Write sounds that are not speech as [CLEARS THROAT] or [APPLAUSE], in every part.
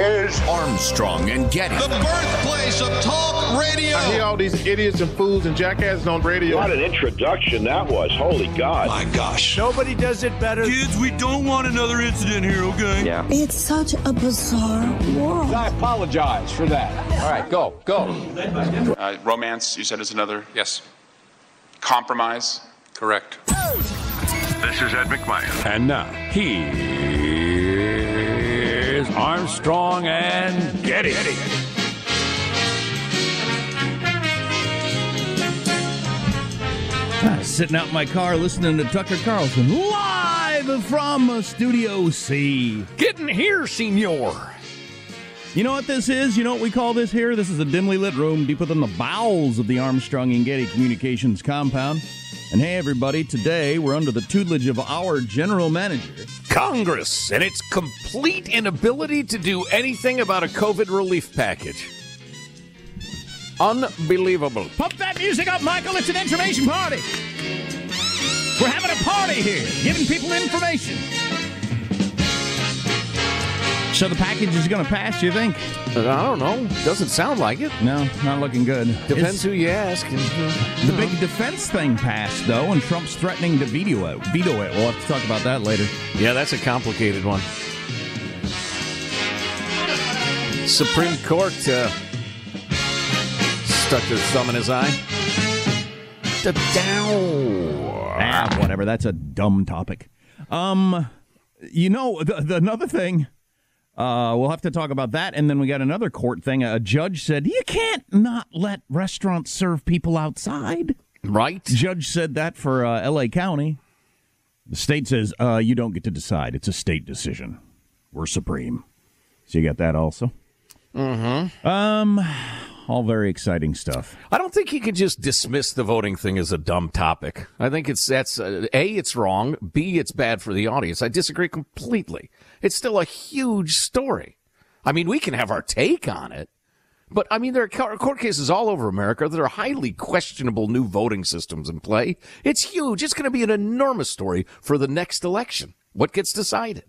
Is Armstrong and Getty. The birthplace of talk radio. I hear all these idiots and fools and jackasses on radio. What an introduction that was. Holy God. My gosh. Nobody does it better. Kids, we don't want another incident here, okay? Yeah. It's such a bizarre world. I apologize for that. All right, go, go. Uh, romance, you said is another? Yes. Compromise? Correct. This is Ed McMahon. And now, here's Armstrong and Getty. Ah, sitting out in my car listening to Tucker Carlson live from Studio C. Getting here, senor. You know what this is? You know what we call this here? This is a dimly lit room deep within the bowels of the Armstrong and Getty Communications compound. And hey, everybody, today we're under the tutelage of our general manager, Congress, and its complete inability to do anything about a COVID relief package. Unbelievable. Pump that music up, Michael. It's an information party. We're having a party here, giving people information. So the package is going to pass, you think? I don't know. Doesn't sound like it. No, not looking good. Depends it's, who you ask. [LAUGHS] The big defense thing passed, though, and Trump's threatening to veto it. Veto it. We'll have to talk about that later. Yeah, that's a complicated one. Supreme Court uh, stuck their thumb in his eye. Ah, whatever. That's a dumb topic. Um, you know, the, the another thing. Uh, we'll have to talk about that. And then we got another court thing. A judge said, you can't not let restaurants serve people outside. Right. Judge said that for uh, L.A. County. The state says, uh, you don't get to decide. It's a state decision. We're supreme. So you got that also. Mm-hmm. Um, all very exciting stuff. I don't think you can just dismiss the voting thing as a dumb topic. I think it's that's uh, a it's wrong. B it's bad for the audience. I disagree completely. It's still a huge story. I mean, we can have our take on it, but I mean, there are court cases all over America that are highly questionable new voting systems in play. It's huge. It's going to be an enormous story for the next election. What gets decided?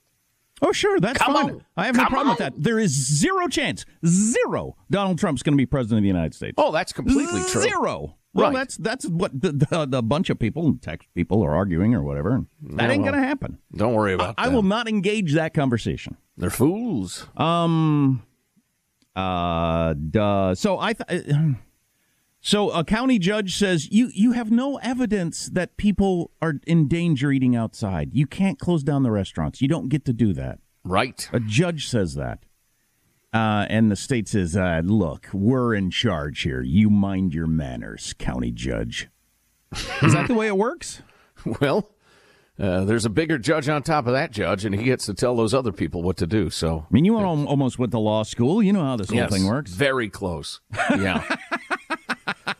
Oh, sure, that's Come fine. on. I have no Come problem with that. There is zero chance, zero, Donald Trump's going to be president of the United States. Oh, that's completely true. Zero. Well, Right. that's that's what the, the, the bunch of people, text people, are arguing or whatever. That Yeah, ain't well, going to happen. Don't worry about that. I will not engage that conversation. They're fools. Um. Uh. Duh. So I. Th- uh, so a county judge says you you have no evidence that people are in danger eating outside. You can't close down the restaurants. You don't get to do that. Right. A judge says that. Uh, and the state says, uh, "Look, we're in charge here. You mind your manners, county judge." Is that the way it works? [LAUGHS] Well, uh, there's a bigger judge on top of that judge, and he gets to tell those other people what to do. So, I mean, you almost went to law school. You know how this whole yes, thing works. Very close. Yeah. [LAUGHS]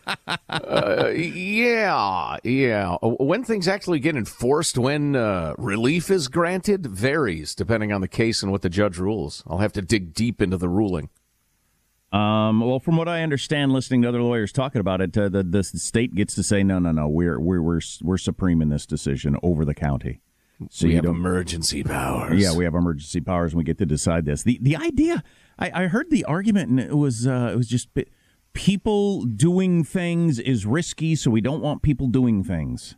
uh, yeah, yeah. When things actually get enforced, when uh, relief is granted, varies depending on the case and what the judge rules. I'll have to dig deep into the ruling. Um, well, from what I understand, listening to other lawyers talking about it, uh, the, the state gets to say, no, no, no, we're we're we're we're supreme in this decision over the county. So we have emergency powers. Yeah, we have emergency powers, and we get to decide this. the The idea, I, I heard the argument, and it was uh, it was just people doing things is risky, so we don't want people doing things.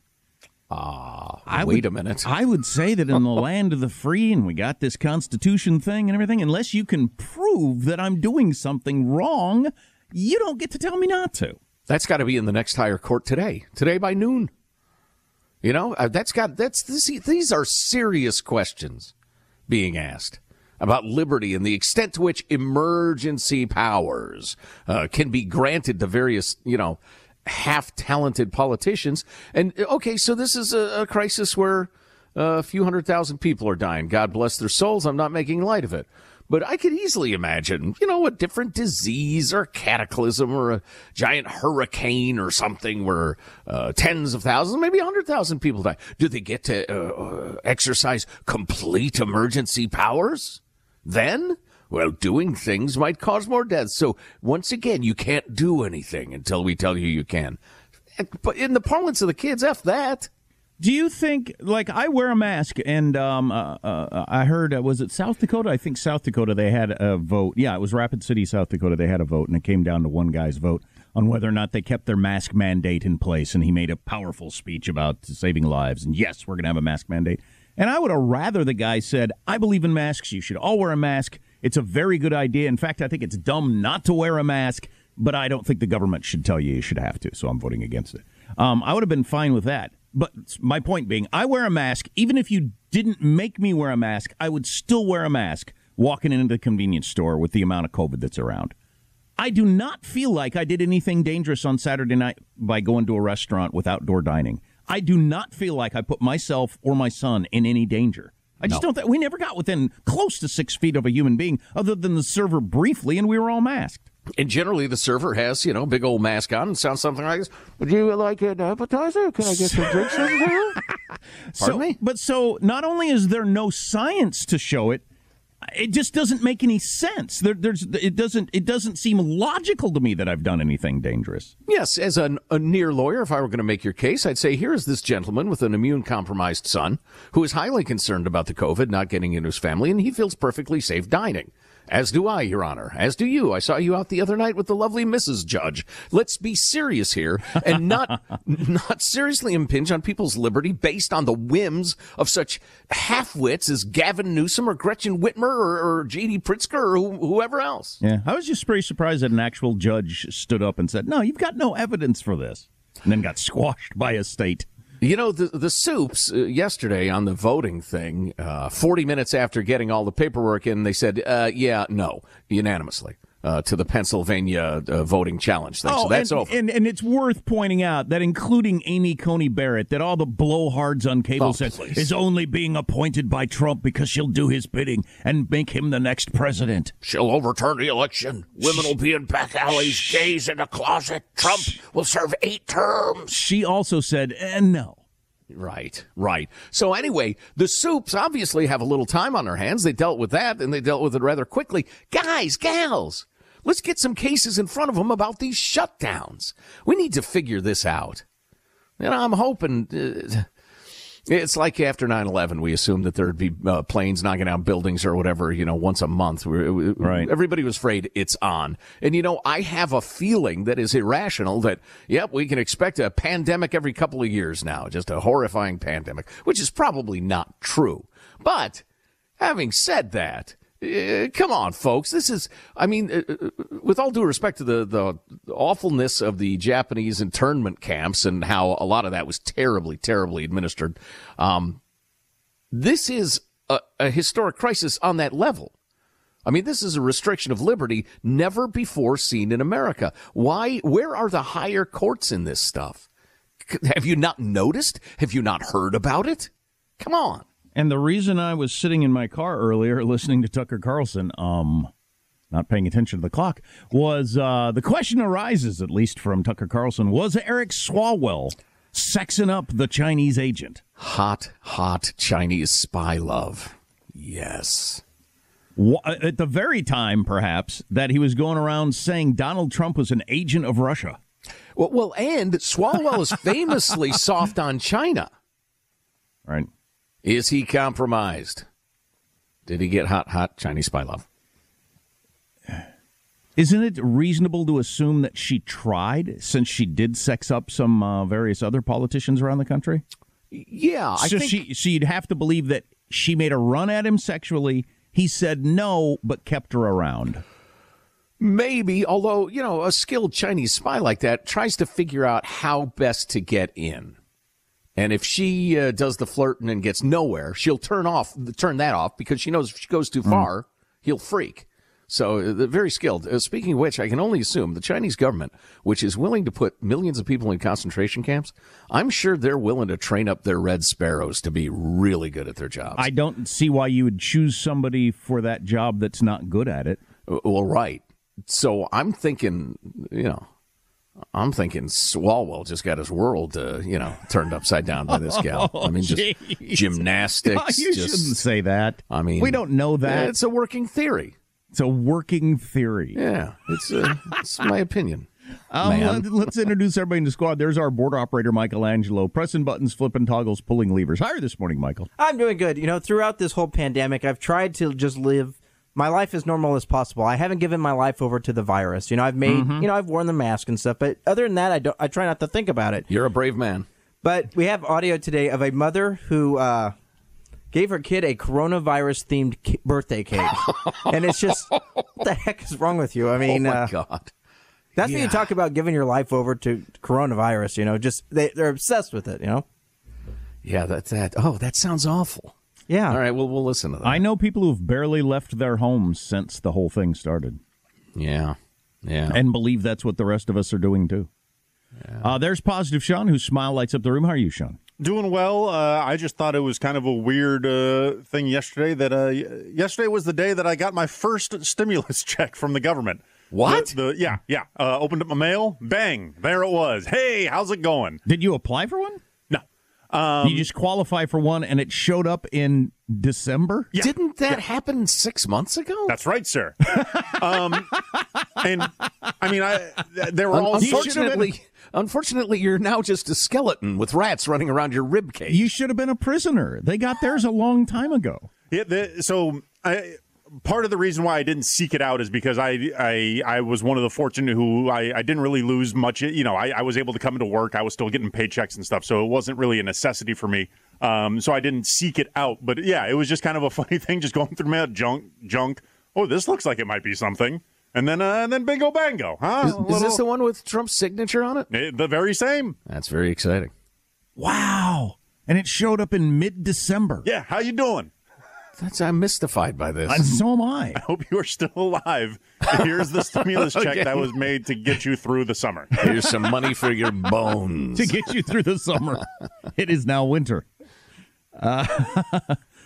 Ah, uh, wait would, a minute. I would say that in the land of the free, and we got this Constitution thing and everything, unless you can prove that I'm doing something wrong, you don't get to tell me not to. That's got to be in the next higher court today. Today by noon. You know, uh, that's got that's this, these are serious questions being asked about liberty and the extent to which emergency powers uh, can be granted to various, you know, half talented politicians. And okay, so this is a, a crisis where uh, a few hundred thousand people are dying. God bless their souls. I'm not making light of it. But I could easily imagine, you know, a different disease or cataclysm or a giant hurricane or something where uh, tens of thousands, maybe a hundred thousand people die. Do they get to uh, uh exercise complete emergency powers then? Well, doing things might cause more deaths. So once again, you can't do anything until we tell you you can. But in the parlance of the kids, F that. Do you think, like, I wear a mask, and um, uh, uh, I heard, uh, was it South Dakota? I think South Dakota, they had a vote. Yeah, it was Rapid City, South Dakota. They had a vote, and it came down to one guy's vote on whether or not they kept their mask mandate in place. And he made a powerful speech about saving lives. And yes, we're going to have a mask mandate. And I would have rather the guy said, I believe in masks. You should all wear a mask. It's a very good idea. In fact, I think it's dumb not to wear a mask, but I don't think the government should tell you you should have to. So I'm voting against it. Um, I would have been fine with that. But my point being, I wear a mask. Even if you didn't make me wear a mask, I would still wear a mask walking into the convenience store with the amount of COVID that's around. I do not feel like I did anything dangerous on Saturday night by going to a restaurant with outdoor dining. I do not feel like I put myself or my son in any danger. I just no. don't think we never got within close to six feet of a human being, other than the server briefly, and we were all masked. And generally, the server has, you know, big old mask on and sounds something like this. Would you like an appetizer? Can I get some drinks [LAUGHS] over here? Pardon so, me? But so, not only is there no science to show it, it just doesn't make any sense. There, there's it doesn't it doesn't seem logical to me that I've done anything dangerous. Yes, as a, a near lawyer, if I were going to make your case, I'd say here is this gentleman with an immune compromised son who is highly concerned about the COVID not getting into his family, and he feels perfectly safe dining. As do I, Your Honor. As do you. I saw you out the other night with the lovely Mrs. Judge. Let's be serious here and not [LAUGHS] not seriously impinge on people's liberty based on the whims of such half-wits as Gavin Newsom or Gretchen Whitmer or, or J.B. Pritzker or whoever else. Yeah, I was just pretty surprised that an actual judge stood up and said, "No, you've got no evidence for this," and then got squashed by a state. You know, the, the soups uh, yesterday on the voting thing, uh, 40 minutes after getting all the paperwork in, they said, uh, yeah, no, unanimously uh, to the Pennsylvania uh, voting challenge thing. Oh, so that's and, over. And, and it's worth pointing out that, including Amy Coney Barrett, that all the blowhards on cable oh, says please. is only being appointed by Trump because she'll do his bidding and make him the next president. She'll overturn the election. Women will be in back alleys, gays in the closet. Trump will serve eight terms. She also said, eh, no. Right, right. So anyway, the soups obviously have a little time on their hands. They dealt with that and they dealt with it rather quickly. Guys, gals, Let's get some cases in front of them about these shutdowns. We need to figure this out. And I'm hoping uh, it's like after 9/11, we assumed that there'd be uh, planes knocking down buildings or whatever, you know, once a month. Right. Everybody was afraid it's on. And you know, I have a feeling that is irrational that yep, we can expect a pandemic every couple of years now, just a horrifying pandemic, which is probably not true. But having said that, come on, folks. This is, I mean, uh, uh, with all due respect to the, the awfulness of the Japanese internment camps and how a lot of that was terribly, terribly administered, um, this is a, a historic crisis on that level. I mean, this is a restriction of liberty never before seen in America. Why? Where are the higher courts in this stuff? Have you not noticed? Have you not heard about it? Come on. And the reason I was sitting in my car earlier listening to Tucker Carlson, um, not paying attention to the clock, was uh, the question arises, at least from Tucker Carlson, was Eric Swalwell sexing up the Chinese agent? Hot, hot Chinese spy love. Yes. At the very time, perhaps, that he was going around saying Donald Trump was an agent of Russia. Well, well and Swalwell is [LAUGHS] famously soft on China. Right. Is he compromised? Did he get hot, hot Chinese spy love? Isn't it reasonable to assume that she tried since she did sex up some uh, various other politicians around the country? Yeah, I so think she so you'd have to believe that she made a run at him sexually. He said no, but kept her around. maybe. Although you know, a skilled Chinese spy like that tries to figure out how best to get in. And if she uh, does the flirting and gets nowhere, she'll turn off turn that off because she knows if she goes too far, he'll freak. So uh, very skilled. Uh, speaking of which, I can only assume the Chinese government, which is willing to put millions of people in concentration camps, I'm sure they're willing to train up their red sparrows to be really good at their jobs. I don't see why you would choose somebody for that job that's not good at it. Uh, Well, right. So I'm thinking, you know, I'm thinking Swalwell just got his world, uh, you know, turned upside down by this [LAUGHS] gal. I mean, just Oh, jeez. gymnastics. you just, shouldn't say that. I mean, we don't know that. It's a working theory. It's a working theory. Yeah, it's uh, it's my opinion. [LAUGHS] Um, man. let, us introduce everybody in the squad. There's our board operator, Michelangelo, pressing buttons, flipping toggles, pulling levers. How are you this morning, Michael? I'm doing good. You know, throughout this whole pandemic, I've tried to just live my life as normal as possible. I haven't given my life over to the virus. You know, I've made, Mm-hmm. you know, I've worn the mask and stuff, but other than that, I don't. I try not to think about it. You're a brave man. But we have audio today of a mother who uh, gave her kid a coronavirus themed ki- birthday cake, [LAUGHS] and it's just what the heck is wrong with you? I mean, oh my uh, God. that's when you talk about giving your life over to coronavirus. You know, just they, they're obsessed with it. You know. Yeah, that's that. Oh, that sounds awful. Yeah. All right, well, we'll listen to that. I know people who've barely left their homes since the whole thing started Yeah, yeah. and believe that's what the rest of us are doing too. Uh, there's positive Sean, whose smile lights up the room. How are you, Sean? Doing well. Uh, I just thought it was kind of a weird uh, thing yesterday that uh, yesterday was the day that I got my first stimulus [LAUGHS] check from the government. What? The, the- yeah, yeah. Uh, opened up my mail. Bang! There it was. Hey, how's it going? Did you apply for one? No. Um, you just qualify for one, and it showed up in December. Didn't that happen six months ago? That's right, sir. um, and I mean, I there were all unfortunately, unfortunately, you're now just a skeleton with rats running around your rib cage. You should have been a prisoner. They got theirs a long time ago. Yeah, the, so I, part of the reason why I didn't seek it out is because I I, I was one of the fortunate who I, I didn't really lose much. You know, I, I was able to come into work. I was still getting paychecks and stuff, so it wasn't really a necessity for me. Um, so I didn't seek it out. But yeah, it was just kind of a [LAUGHS] funny thing, just going through my junk junk. Oh, this looks like it might be something. And then, uh, and then bingo bango, huh? Is, is this the one with Trump's signature on it? Eh, the very same? That's very exciting. Wow. And it showed up in mid December. Yeah, how you doing? That's I'm mystified by this. And so am I. [LAUGHS] I hope you are still alive. Here's the stimulus [LAUGHS] check Okay. that was made to get you through the summer. Here's some money for your bones. to get you through the summer. [LAUGHS] it is now winter. Uh,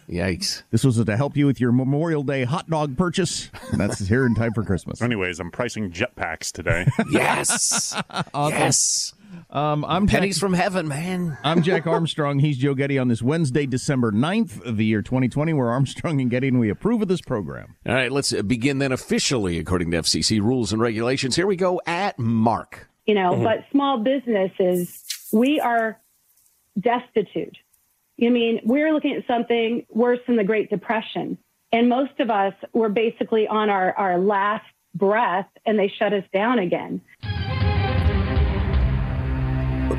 Yikes. This was to help you with your Memorial Day hot dog purchase. And that's here in time for Christmas. Anyways, I'm pricing jetpacks today. Yes. Yes. Um, I'm Pennies Jack, from heaven, man. I'm Jack [LAUGHS] Armstrong. He's Joe Getty on this Wednesday, December 9th of the year 2020. We're Armstrong and Getty, and we approve of this program. All right, let's uh, begin then officially according to FCC rules and regulations. Here we go at Mark. you know, Mhm. but small businesses, we are destitute. I mean, we're looking at something worse than the Great Depression. And most of us were basically on our, our last breath and they shut us down again.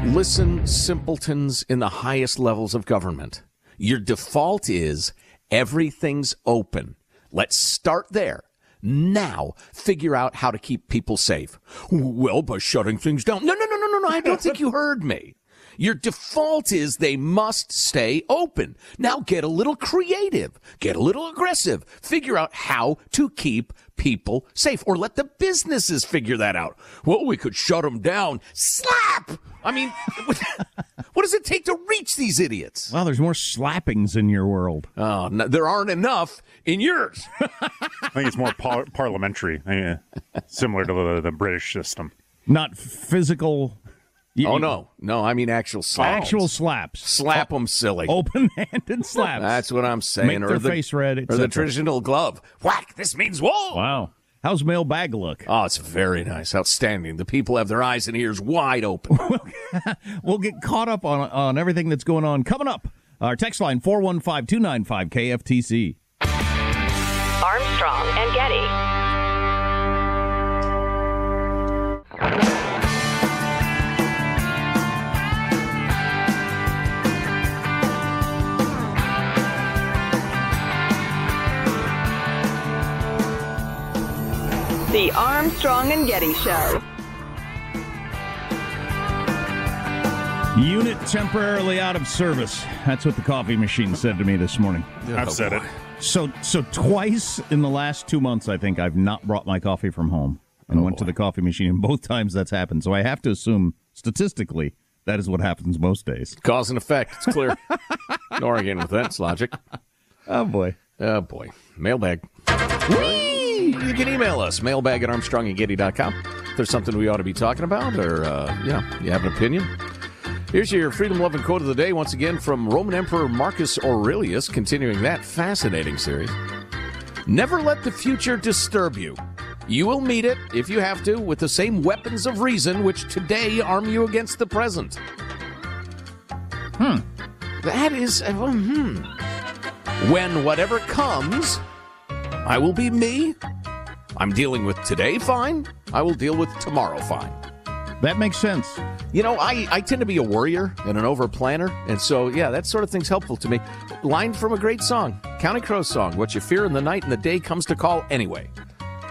Listen, simpletons in the highest levels of government. Your default is everything's open. Let's start there. Now, figure out how to keep people safe. Well, by shutting things down. No, no, no, no, no, no. I don't think you heard me. Your default is they must stay open. Now get a little creative, get a little aggressive, figure out how to keep people safe or let the businesses figure that out. Well, we could shut them down. Slap! I mean, [LAUGHS] what does it take to reach these idiots? Well, there's more slappings in your world. Oh, no, there aren't enough in yours. [LAUGHS] I think it's more par- parliamentary, uh, similar to the, the British system. Not physical. Oh no, no! I mean actual slaps. Actual slaps. Slap them silly. [LAUGHS] Open-handed [LAUGHS] slaps. That's what I'm saying. Make or their the, face red, Or the traditional glove. Whack! This means whoa. Wow. How's mailbag look? Oh, it's very nice, outstanding. The people have their eyes and ears wide open. [LAUGHS] We'll get caught up on on everything that's going on coming up. Our text line 415-295 KFTC. Armstrong and Getty. The Armstrong and Getty Show. Unit temporarily out of service. That's what the coffee machine said to me this morning. I've oh, said it. So, so twice in the last two months, I think I've not brought my coffee from home and oh, went to the coffee machine, and both times that's happened. So I have to assume statistically that is what happens most days. Cause and effect. It's clear. [LAUGHS] no arguing with that. It's logic. Oh boy. Oh boy. Mailbag. Whee! You can email us, mailbag at armstrongandgetty.com. If there's something we ought to be talking about, or, uh, you know, you have an opinion. Here's your freedom loving quote of the day, once again from Roman Emperor Marcus Aurelius, continuing that fascinating series. Never let the future disturb you. You will meet it, if you have to, with the same weapons of reason which today arm you against the present. Hmm. That is, uh, hmm. When whatever comes, I will be me. I'm dealing with today fine. I will deal with tomorrow fine. That makes sense. You know, I, I tend to be a worrier and an over planner. And so, yeah, that sort of thing's helpful to me. Line from a great song, Counting Crows song. What you fear in the night and the day comes to call anyway.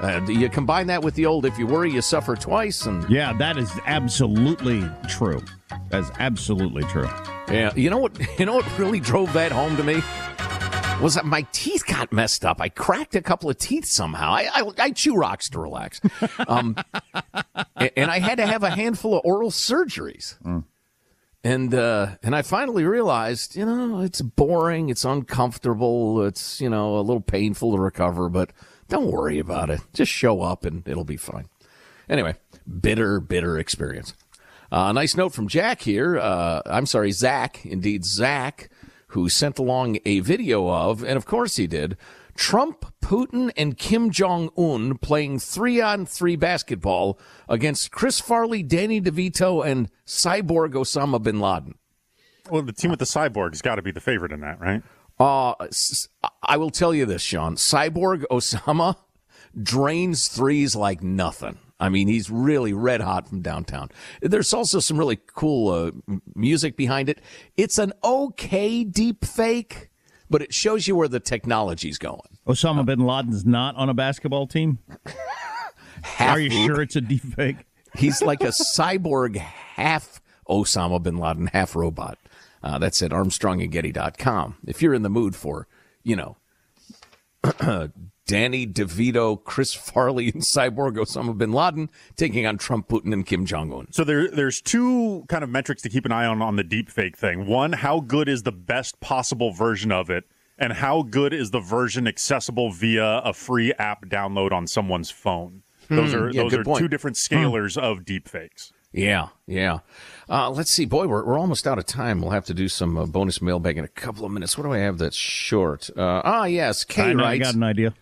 Uh, you combine that with the old, if you worry, you suffer twice. And Yeah, that is absolutely true. That's absolutely true. yeah, you know what? [LAUGHS] You know what really drove that home to me was that my teeth got messed up. I cracked a couple of teeth somehow. I I, I chew rocks to relax, um, [LAUGHS] a- and I had to have a handful of oral surgeries. And uh, and I finally realized, you know, it's boring, it's uncomfortable, it's you know a little painful to recover, but don't worry about it. Just show up and it'll be fine. Anyway, bitter, bitter experience. Uh, a nice note from Jack here. Uh, I'm sorry, Zach, indeed Zach, who sent along a video of, and of course he did, Trump, Putin, and Kim Jong Un playing three on three basketball against Chris Farley, Danny DeVito, and cyborg Osama bin Laden. Well, the team with the cyborg has got to be the favorite in that, right? Uh, I will tell you this, Sean. Cyborg Osama [LAUGHS] drains threes like nothing. I mean, he's really red hot from downtown. There's also some really cool uh, music behind it. It's an okay deep fake, but it shows you where the technology's going. Osama bin Laden's not on a basketball team. [LAUGHS] Are you sure it's a deep fake? He's like a cyborg half Osama bin Laden, half robot. Uh, that's at armstrongandgetty.com. If you're in the mood for, you know, [CLEARS THROAT] Danny DeVito, Chris Farley, and [LAUGHS] cyborg Osama bin Laden taking on Trump, Putin, and Kim Jong Un. So there, there's two kind of metrics to keep an eye on on the deepfake thing. One, how good is the best possible version of it, and how good is the version accessible via a free app download on someone's phone? Those Hmm, are yeah, those are point. two different scalars of deepfakes. Yeah, yeah. Uh, let's see. Boy, we're, we're almost out of time. We'll have to do some uh, bonus mailbag in a couple of minutes. What do I have that's short? Uh, ah, yes. Kay I, know, I got an idea.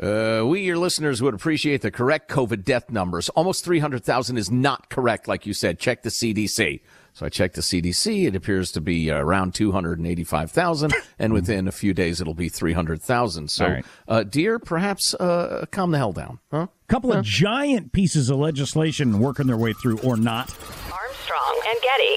Uh, we, your listeners, would appreciate the correct COVID death numbers. Almost 300,000 is not correct, like you said. Check the CDC. So I checked the CDC. It appears to be uh, around 285,000, [LAUGHS] and within a few days it'll be 300,000. So, All right. uh, dear, perhaps uh, calm the hell down, huh? couple of giant pieces of legislation working their way through, or not. Armstrong and Getty.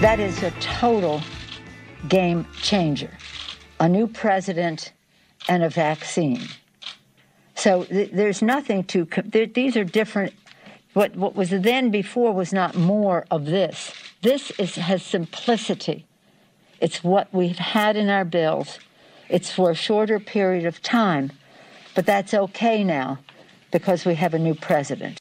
That is a total game changer. A new president and a vaccine. So th- there's nothing to. These are different. What what was then before was not more of this. This is has simplicity. It's what we've had in our bills. It's for a shorter period of time, but that's okay now because we have a new president.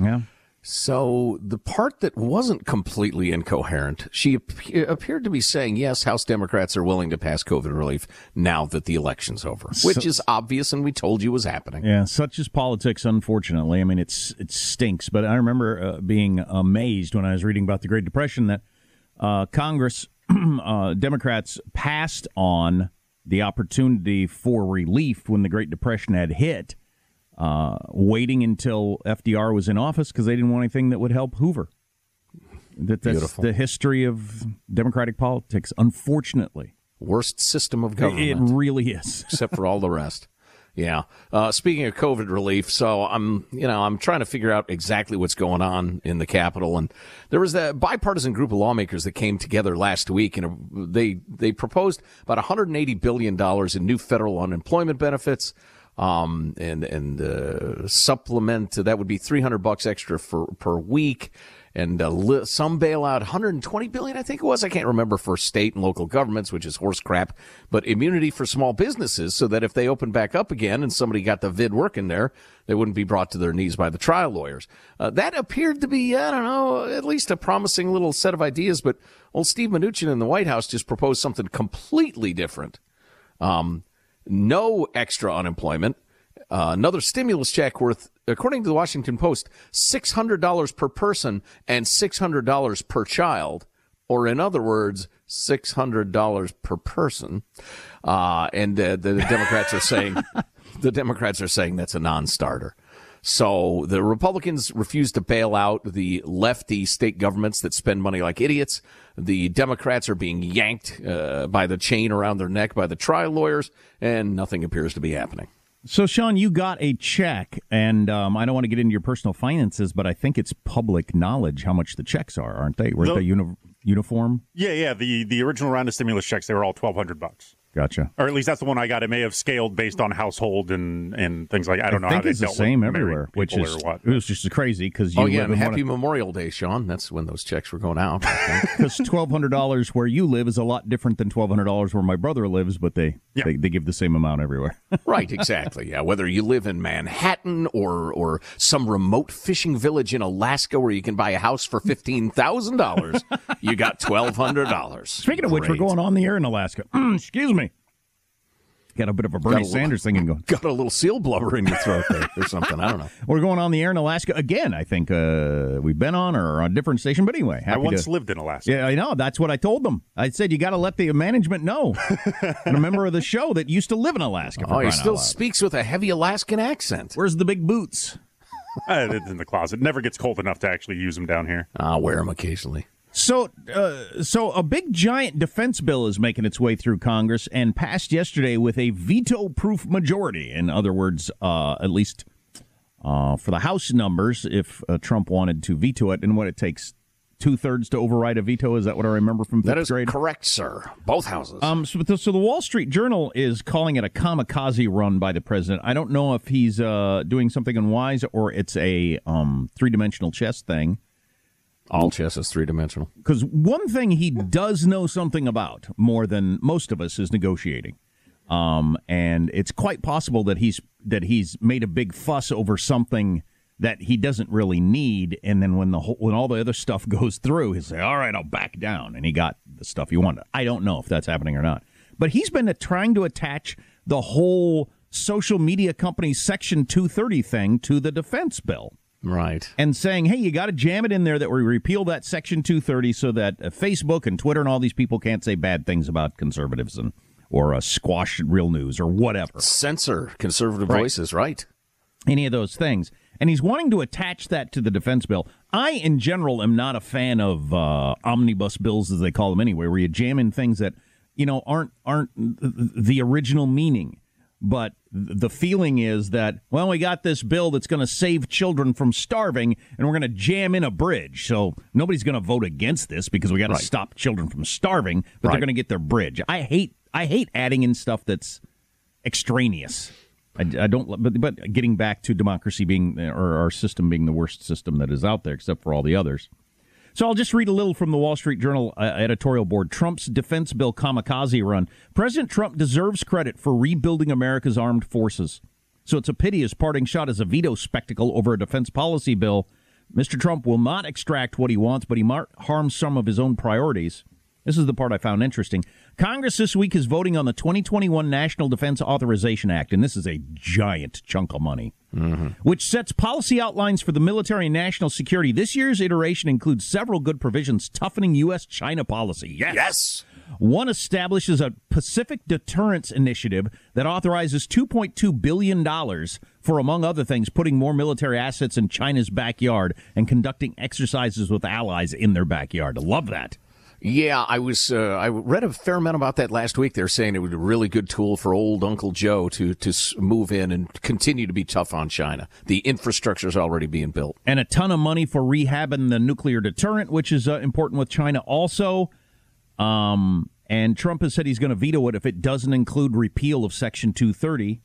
Yeah. So the part that wasn't completely incoherent, she ap- appeared to be saying, yes, House Democrats are willing to pass COVID relief now that the election's over, which So- is obvious and we told you was happening. Yeah, such is politics. Unfortunately, I mean it's it stinks. But I remember uh, being amazed when I was reading about the Great Depression that uh, Congress [CLEARS THROAT] uh, Democrats passed on the opportunity for relief when the Great Depression had hit, uh, waiting until FDR was in office because they didn't want anything that would help Hoover. That, that's Beautiful. the history of Democratic politics. Unfortunately, Worst system of government. it really is. [LAUGHS] except for all the rest. Yeah. Uh, speaking of COVID relief, so I'm, you know, I'm trying to figure out exactly what's going on in the Capitol, and there was a bipartisan group of lawmakers that came together last week, and they they proposed about 180 billion dollars in new federal unemployment benefits. Um, and and uh, supplement that would be 300 bucks extra for per week, and uh, li- some bailout 120 billion I think it was. I can't remember for state and local governments which is horse crap but immunity for small businesses so that if they open back up again and somebody got the vid working there they wouldn't be brought to their knees by the trial lawyers. Uh, that appeared to be I don't know at least a promising little set of ideas but old Steve Mnuchin in the White House just proposed something completely different. Um, no extra unemployment uh, another stimulus check worth, according to the Washington Post, $600 per person and $600 per child, or in other words, $600 per person. Uh, and uh, the Democrats are saying, [LAUGHS] the Democrats are saying that's a non-starter. So the Republicans refuse to bail out the lefty state governments that spend money like idiots. The Democrats are being yanked uh, by the chain around their neck by the trial lawyers, and nothing appears to be happening. So, Sean, you got a check, and um, I don't want to get into your personal finances, but I think it's public knowledge how much the checks are, aren't they? Were No. they uni- uniform? Yeah, yeah. The the original round of stimulus checks they were all twelve hundred bucks, Gotcha. or at least that's the one I got. It may have scaled based on household and and things like I don't know I think how they it's the same everywhere, which is what. it was just crazy because you oh yeah, live and in Happy Memorial Day, Sean. That's when those checks were going out. Because [LAUGHS] twelve hundred dollars where you live is a lot different than twelve hundred dollars where my brother lives, but they, they they give the same amount everywhere. [LAUGHS] right, exactly. Yeah, whether you live in Manhattan or or some remote fishing village in Alaska where you can buy a house for fifteen thousand dollars, you got twelve hundred dollars. Speaking of which, we're going on the air in Alaska. [CLEARS THROAT] Excuse me. Got a bit of a Bernie a little- Sanders thing going. Got a little seal blubber in your throat there or something. I don't know. [LAUGHS] We're going on the air in Alaska again. I think uh, we've been on or on a different station, but anyway, I once to- lived in Alaska. Yeah, I know. That's what I told them. I said you got to let the management know. [LAUGHS] and a member of the show that used to live in Alaska. For Oh, he still speaks with a heavy Alaskan accent. Where's the big boots? Uh, [LAUGHS] it's in the closet. Never gets cold enough to actually use them down here. I'll wear them occasionally. So, uh, so a big giant defense bill is making its way through Congress and passed yesterday with a veto-proof majority. In other words, uh, at least uh, for the House numbers, if uh, Trump wanted to veto it, and what it takes two thirds to override a veto. Is that what I remember from fifth That is grade? correct, sir. Both houses. Um, so, the, so the Wall Street Journal is calling it a kamikaze run by the president. I don't know if he's uh, doing something unwise or it's a um, three dimensional chess thing. All chess is three dimensional. Because one thing he [LAUGHS] does know something about more than most of us is negotiating. Um, and it's quite possible that he's that he's made a big fuss over something that he doesn't really need, and then when the whole, when all the other stuff [LAUGHS] goes through, he'll say, "All right, I'll back down," and he got the stuff he wanted. I don't know if that's happening or not, but he's been trying to attach the whole social media company's Section 230 thing to the defense bill Right. and saying, hey, you got to jam it in there that we repeal that Section 230 so that uh, Facebook and Twitter and all these people can't say bad things about conservatives and or uh, squash real news or whatever. Censor conservative Right. voices, right? Any of those things. And he's wanting to attach that to the defense bill. I, in general, am not a fan of uh, omnibus bills, as they call them anyway, where you jam in things that you know aren't aren't the original meaning. But the feeling is that well, we got this bill that's going to save children from starving, and we're going to jam in a bridge. So nobody's going to vote against this because we got to Right. stop children from starving, but they're going to get their bridge. I hate I hate adding in stuff that's extraneous. I, I don't, but but getting back to democracy being or our system being the worst system that is out there, except for all the others. So I'll just read a little from the Wall Street Journal uh, editorial board. Trump's defense bill kamikaze run. President Trump deserves credit for rebuilding America's armed forces. So it's a pity his parting shot is a veto spectacle over a defense policy bill. Mr. Trump will not extract what he wants, but he might harm some of his own priorities. This is the part I found interesting. Congress this week is voting on the 2021 National Defense Authorization Act, and this is a giant chunk of money, mm-hmm. which sets policy outlines for the military and national security. This year's iteration includes several good provisions toughening U.S. China policy. Yes. Yes. One establishes a Pacific Deterrence Initiative that authorizes $2.2 billion for, among other things, putting more military assets in China's backyard and conducting exercises with allies in their backyard. I love that. Yeah, I was. Uh, I read a fair amount about that last week. They're saying it was a really good tool for old Uncle Joe to to move in and continue to be tough on China. The infrastructure is already being built. and a ton of money for rehabbing the nuclear deterrent, which is uh, important with China also. Um, and Trump has said he's going to veto it if it doesn't include repeal of Section 230,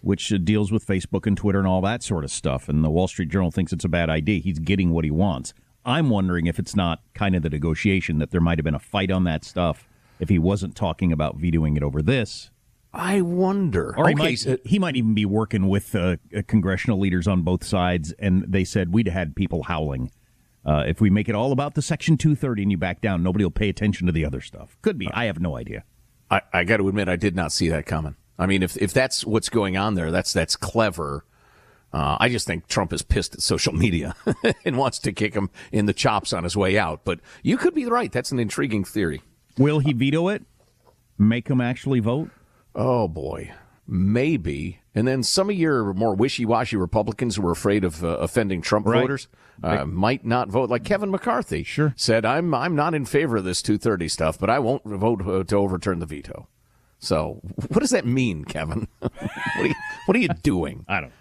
which uh, deals with Facebook and Twitter and all that sort of stuff. And the Wall Street Journal thinks it's a bad idea. He's getting what he wants. I'm wondering if it's not kind of the negotiation that there might have been a fight on that stuff if he wasn't talking about vetoing it over this. I wonder. Or he, Okay, might, so- he might even be working with uh, uh, congressional leaders on both sides, and they said we'd had people howling. Uh, if we make it all about the Section 230 and you back down, nobody will pay attention to the other stuff. Could be. I have no idea. I, I got to admit, I did not see that coming. I mean, if if that's what's going on there, that's that's clever. Uh, I just think Trump is pissed at social media [LAUGHS] and wants to kick him in the chops on his way out. But you could be right. That's an intriguing theory. Will he veto it? Make him actually vote? Oh boy, maybe. And then some of your more wishy-washy Republicans who are afraid of uh, offending Trump Right. voters uh, might not vote. Like Kevin McCarthy, sure, said, "I'm I'm not in favor of this 230 stuff, but I won't vote uh, to overturn the veto." So, what does that mean, Kevin? [LAUGHS] what, are you, what are you doing? I don't.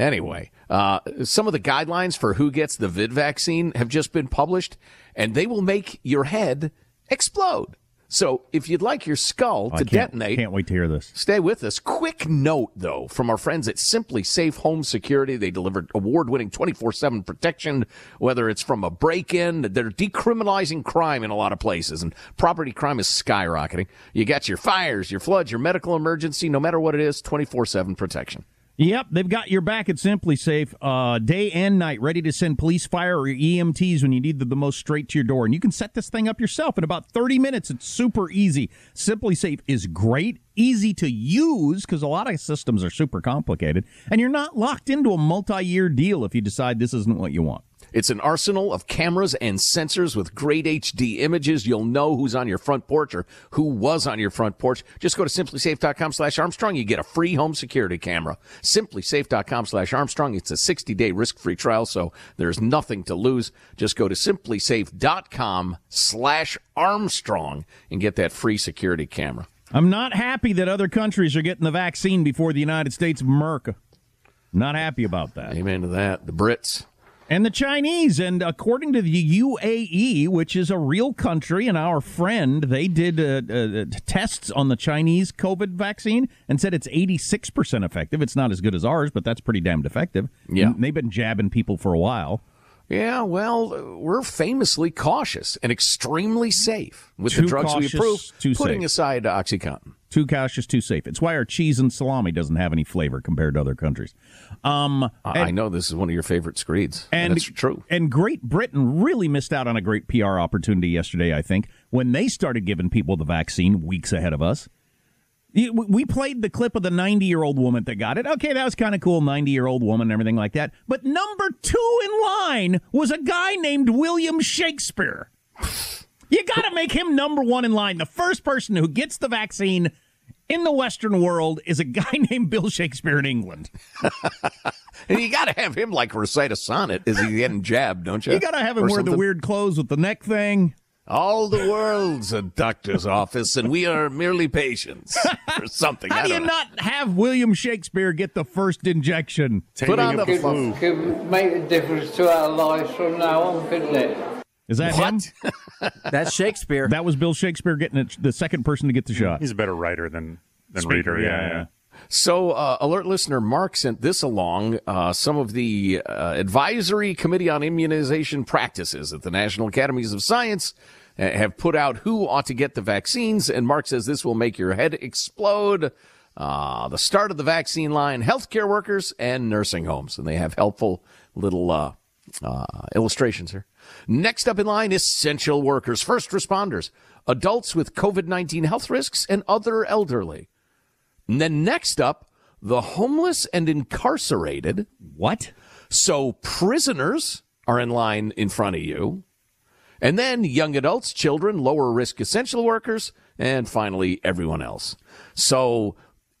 Anyway, uh, some of the guidelines for who gets the vid vaccine have just been published, and they will make your head explode. So if you'd like your skull I to can't- detonate, Can't wait to hear this. Stay with us. Quick note, though, from our friends at SimpliSafe Home Security. They delivered award winning 24 7 protection, whether it's from a break in. They're decriminalizing crime in a lot of places, and property crime is skyrocketing. You got your fires, your floods, your medical emergency, no matter what it is, 24 7 protection. Yep, they've got your back at SimpliSafe, uh, day and night, ready to send police, fire, or EMTs when you need them the most straight to your door. And you can set this thing up yourself in about 30 minutes. It's super easy. SimpliSafe is great, easy to use because a lot of systems are super complicated, and you're not locked into a multi-year deal if you decide this isn't what you want. It's an arsenal of cameras and sensors with great HD images. You'll know who's on your front porch or who was on your front porch. Just go to simplisafe.com slash Armstrong. You get a free home security camera. Simplisafe.com slash Armstrong. It's a 60 day risk free trial, so there's nothing to lose. Just go to simplisafe.com slash Armstrong and get that free security camera. I'm not happy that other countries are getting the vaccine before the United States of America. Not happy about that. Amen to that. The Brits. And the Chinese. And according to the UAE, which is a real country and our friend, they did uh, uh, tests on the Chinese COVID vaccine and said it's 86% effective. It's not as good as ours, but that's pretty damned effective. Yeah. And they've been jabbing people for a while. Yeah, well, we're famously cautious and extremely safe with the drugs cautious, we approve, too putting safe. aside OxyContin. Too cautious, is too safe. It's why our cheese and salami doesn't have any flavor compared to other countries. Um, I I know this is one of your favorite screeds, and, And it's true. And Great Britain really missed out on a great PR opportunity yesterday, I think, when they started giving people the vaccine weeks ahead of us. We- We played the clip of the 90 year old woman that got it. Okay, that was kind of cool, 90 year old woman and everything like that. But number two in line was a guy named William Shakespeare. You got to make him number one in line. The first person who gets the vaccine in the Western world is a guy [LAUGHS] named Bill Shakespeare in England. And you got to have him like recite a sonnet as he's getting jabbed, don't you? You got to have him Or wear the weird clothes with the neck thing. All the world's a doctor's office, and we are merely patients, [LAUGHS] or something. How I do you don't know. not have William Shakespeare get the first injection? Put on the flu. could make a difference to our lives from now on, couldn't it? Is that him? [LAUGHS] That's Shakespeare. That was Bill Shakespeare getting it, the second person to get the shot. He's a better writer than than Speaker, reader. yeah, Yeah, yeah. yeah. So, uh, alert listener Mark sent this along. Uh, some of the uh, Advisory Committee on Immunization Practices at the National Academies of Science uh, have put out who ought to get the vaccines. And Mark says this will make your head explode. Uh, the start of the vaccine line healthcare workers and nursing homes. And they have helpful little uh, illustrations here. Next up in line, essential workers, first responders, adults with COVID 19 health risks, and other elderly. And then next up, the homeless and incarcerated. What? So prisoners are in line in front of you. And then young adults, children, lower risk essential workers, and finally everyone else. So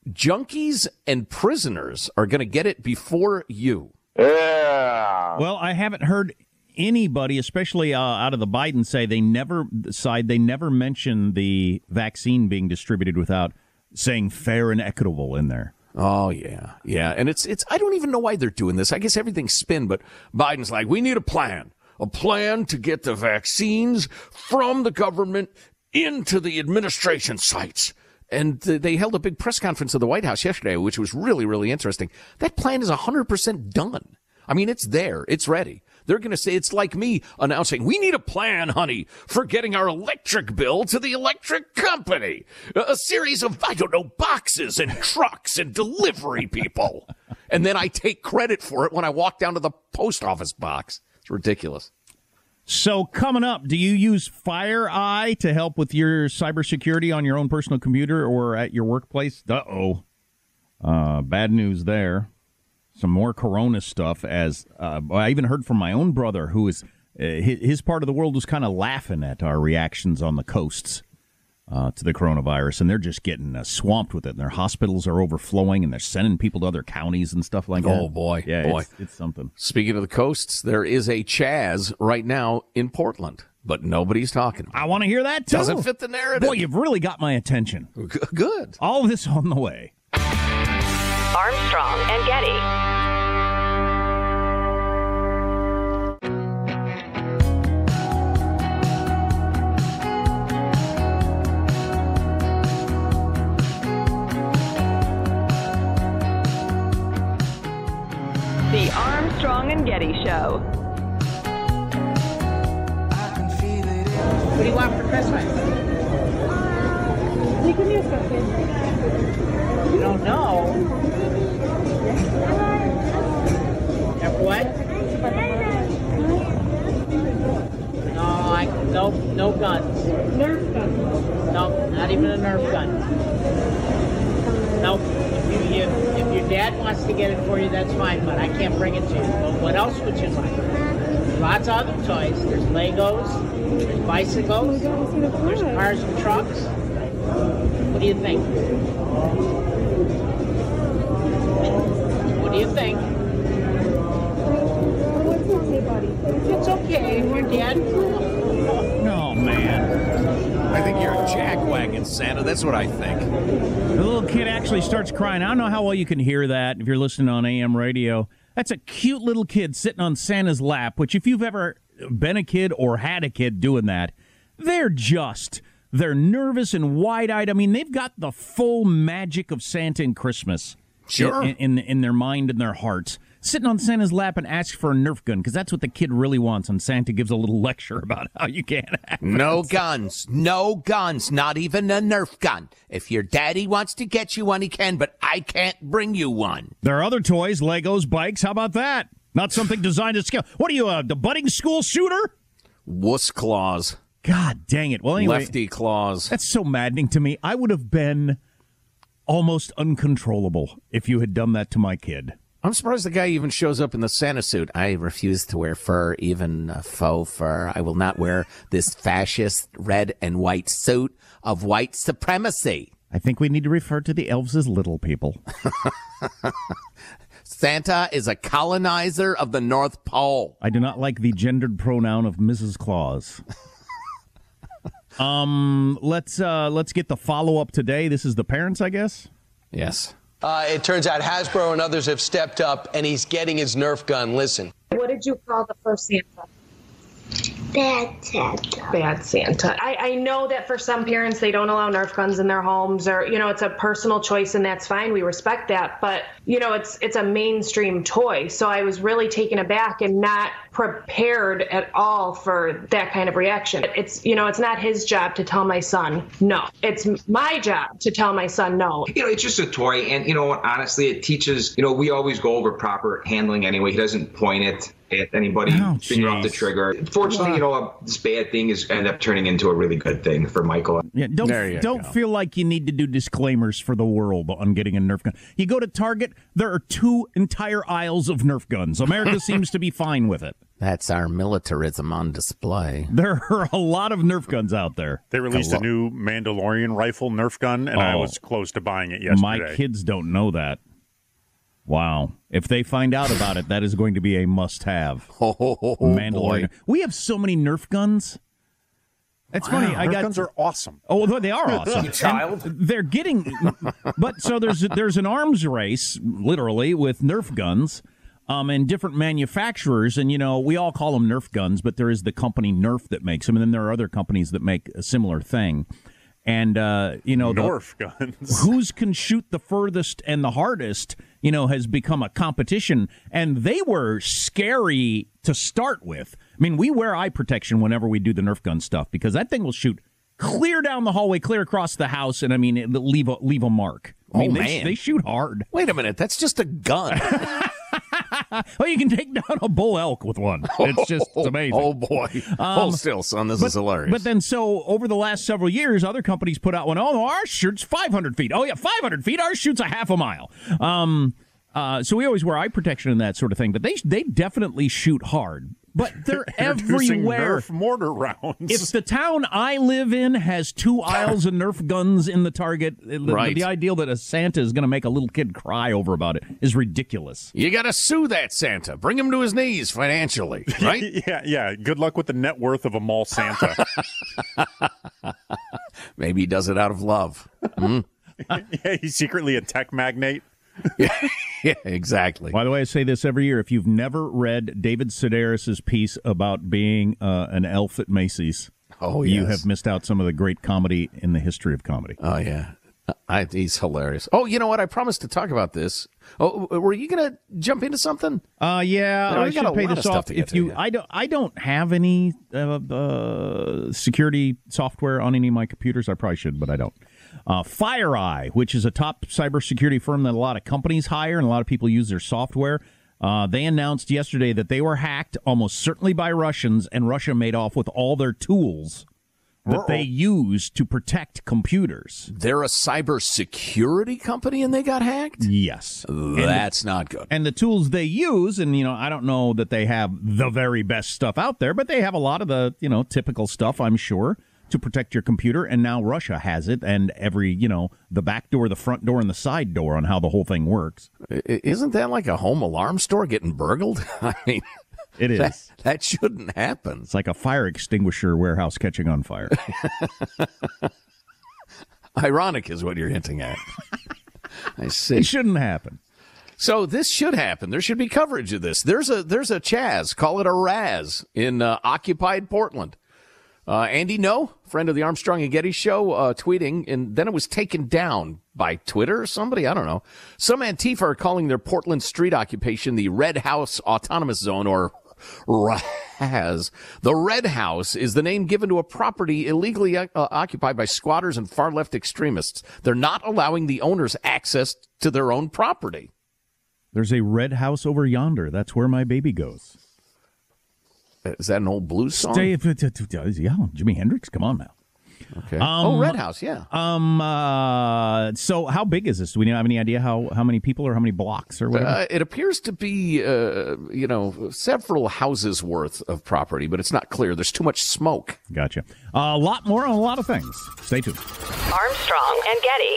junkies and prisoners are going to get it before you. Well, I haven't heard anybody, especially uh, out of the Biden, say they never side they never mention the vaccine being distributed without saying fair and equitable in there. Oh yeah, yeah, and it's it's. I don't even know why they're doing this. I guess everything's spin, but Biden's like, we need a plan, a plan to get the vaccines from the government into the administration sites. And they held a big press conference at the White House yesterday, which was really, really interesting. That plan is 100% done. I mean, it's there. It's ready. They're going to say it's like me announcing, we need a plan, honey, for getting our electric bill to the electric company. A, a series of, I don't know, boxes and trucks and delivery people. and then I take credit for it when I walk down to the post office box. It's ridiculous. So coming up, do you use FireEye to help with your cybersecurity on your own personal computer or at your workplace? Uh-oh. Uh Bad news there. Some more Corona stuff. As uh, I even heard from my own brother, who is uh, his, his part of the world was kind of laughing at our reactions on the coasts uh, to the coronavirus, and they're just getting uh, swamped with it. And their hospitals are overflowing, and they're sending people to other counties and stuff like that. Oh boy, yeah, boy, It's, it's something. Speaking of the coasts, there is a Chaz right now in Portland, but nobody's talking. I want to hear that too. Doesn't fit the narrative. Boy, you've really got my attention. Good. All this on the way. Armstrong and Getty. Armstrong Show. What do you want for Christmas? You can use something. You don't know. And what? No, I no no guns. Nerf gun. No, not even a Nerf gun. Nope. If, you, you, if your dad wants to get it for you, that's fine, but I can't bring it to you. But what else would you like? Lots of other toys. There's Legos. There's bicycles. There's cars and trucks. What do you think? What do you think? What's okay, buddy? It's okay if your dad. Oh man. Think you're a jackwagon, Santa. That's what I think. The little kid actually starts crying. I don't know how well you can hear that if you're listening on AM radio. That's a cute little kid sitting on Santa's lap, which, if you've ever been a kid or had a kid doing that, they're just. They're nervous and wide eyed. I mean, they've got the full magic of Santa and Christmas Sure. in, in, in their mind and their hearts. Sitting on Santa's lap and ask for a Nerf gun because that's what the kid really wants. And Santa gives a little lecture [LAUGHS] about how you can't have No it. [LAUGHS] guns. No guns. Not even a Nerf gun. If your daddy wants to get you one, he can, but I can't bring you one. There are other toys, Legos, bikes. How about that? Not something designed to scale. What are you, uh, the budding school shooter? Wuss claws. God dang it. Well, anyway, Lefty claws. that's so maddening to me. I would have been almost uncontrollable if you had done that to my kid. I'm surprised the guy even shows up in the Santa suit. I refuse to wear fur, even uh, faux fur. I will not wear this fascist red and white suit of white supremacy. I think we need to refer to the elves as little people. [LAUGHS] Santa is a colonizer of the North Pole. I do not like the gendered pronoun of Mrs. Claus. [LAUGHS] um, let's uh, let's get the follow up today. This is the parents, I guess. Yes. Uh, it turns out Hasbro and others have stepped up, and he's getting his Nerf gun. Listen. What did you call the first Santa? Bad Santa. Bad Santa. I, I know that for some parents, they don't allow Nerf guns in their homes, or you know, it's a personal choice, and that's fine. We respect that, but you know, it's it's a mainstream toy. So I was really taken aback and not prepared at all for that kind of reaction. It's you know, it's not his job to tell my son no. It's my job to tell my son no. You know, it's just a toy, and you know? Honestly, it teaches. You know, we always go over proper handling anyway. He doesn't point it at anybody, Oh, finger off the trigger. Fortunately, you know, uh, this bad thing is end up turning into a really good thing for Michael. Yeah, don't don't go. feel like you need to do disclaimers for the world on getting a Nerf gun. You go to Target, there are two entire aisles of Nerf guns. America [LAUGHS] seems to be fine with it. That's our militarism on display. There are a lot of Nerf guns out there. They released a new Mandalorian rifle Nerf gun, and I Oh. was close to buying it yesterday. My kids don't know that. Wow. If they find out about it, that is going to be a must have. [LAUGHS] Mandalorian. boy. We have so many Nerf guns. It's Wow, funny. I Nerf got guns are awesome. Oh, they- they are [LAUGHS] awesome. Child. And They're getting, but so there's there's an arms race, literally, with Nerf guns, um, and different manufacturers, and you know we all call them Nerf guns, but there is the company Nerf that makes them, and then there are other companies that make a similar thing, and uh, you know the- Nerf guns. [LAUGHS] who's can shoot the furthest and the hardest you know has become a competition and they were scary to start with i mean we wear eye protection whenever we do the nerf gun stuff because that thing will shoot clear down the hallway clear across the house and i mean it, leave a leave a mark i mean Oh, they, man. they shoot hard Wait a minute. That's just a gun. [LAUGHS] [LAUGHS] well you can take down a bull elk with one [LAUGHS] it's just it's amazing Oh, boy. Hold still, son. This is hilarious. But then, so over the last several years, other companies put out one. Oh, no, ours shoots 500 feet. Oh, yeah, 500 feet. Ours shoots a half a mile. Um, uh, so we always wear eye protection and that sort of thing. But they they definitely shoot hard. But they're [LAUGHS] everywhere. Nerf mortar rounds. If the town I live in has two [LAUGHS] aisles of Nerf guns in the Target, the, Right. the ideal that a Santa is going to make a little kid cry over about it is ridiculous. You got to sue that Santa. Bring him to his knees financially, [LAUGHS] right? yeah, yeah. Good luck with the net worth of a mall Santa. Maybe he does it out of love. Hmm. yeah, he's secretly a tech magnate. [LAUGHS] yeah, exactly. By the way, I say this every year. If you've never read David Sedaris's piece about being uh, an elf at Macy's, Oh, you have missed out some of the great comedy in the history of comedy. Oh yeah, I, he's hilarious. Oh, you know what? I promised to talk about this. Oh, were you going to jump into something? Uh, yeah, No, I should pay this off. If to, you, yeah. I don't, I don't have any uh, uh, security software on any of my computers. I probably should, but I don't. Uh, FireEye, which is a top cybersecurity firm that a lot of companies hire and a lot of people use their software. Uh, they announced yesterday that they were hacked, almost certainly by Russians, and Russia made off with all their tools that they use to protect computers. They're a cybersecurity company and they got hacked. Yes, That's not good. and the tools they use and you know i don't know that they have the very best stuff out there but they have a lot of the you know typical stuff i'm sure to protect your computer and now russia has it and every you know the back door the front door and the side door on how the whole thing works Isn't that like a home alarm store getting burgled? [LAUGHS] I mean, it is that, that shouldn't happen. it's like a fire extinguisher warehouse catching on fire [LAUGHS] Ironic is what you're hinting at. I [LAUGHS] see. it shouldn't happen So this should happen. There should be coverage of this. There's a there's a Chaz, call it a Raz in uh, occupied Portland. Uh, Andy No, friend of the Armstrong and Getty show, uh, tweeting, and then it was taken down by Twitter or somebody. I don't know. Some Antifa are calling their Portland street occupation the Red House Autonomous Zone or RAZ. The Red House is the name given to a property illegally uh, occupied by squatters and far left extremists. They're not allowing the owners access to their own property. there's a red house over yonder that's where my baby goes Is that an old blues song? Stay, yeah jimi hendrix come on now Okay. Um, oh, Red House, yeah. Um. Uh. So, how big is this? Do we have any idea how how many people or how many blocks or whatever? Uh, it appears to be, uh, you know, several houses worth of property, but it's not clear. There's too much smoke. gotcha. a lot more on a lot of things. Stay tuned. Armstrong and Getty.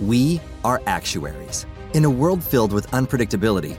We are actuaries. In a world filled with unpredictability,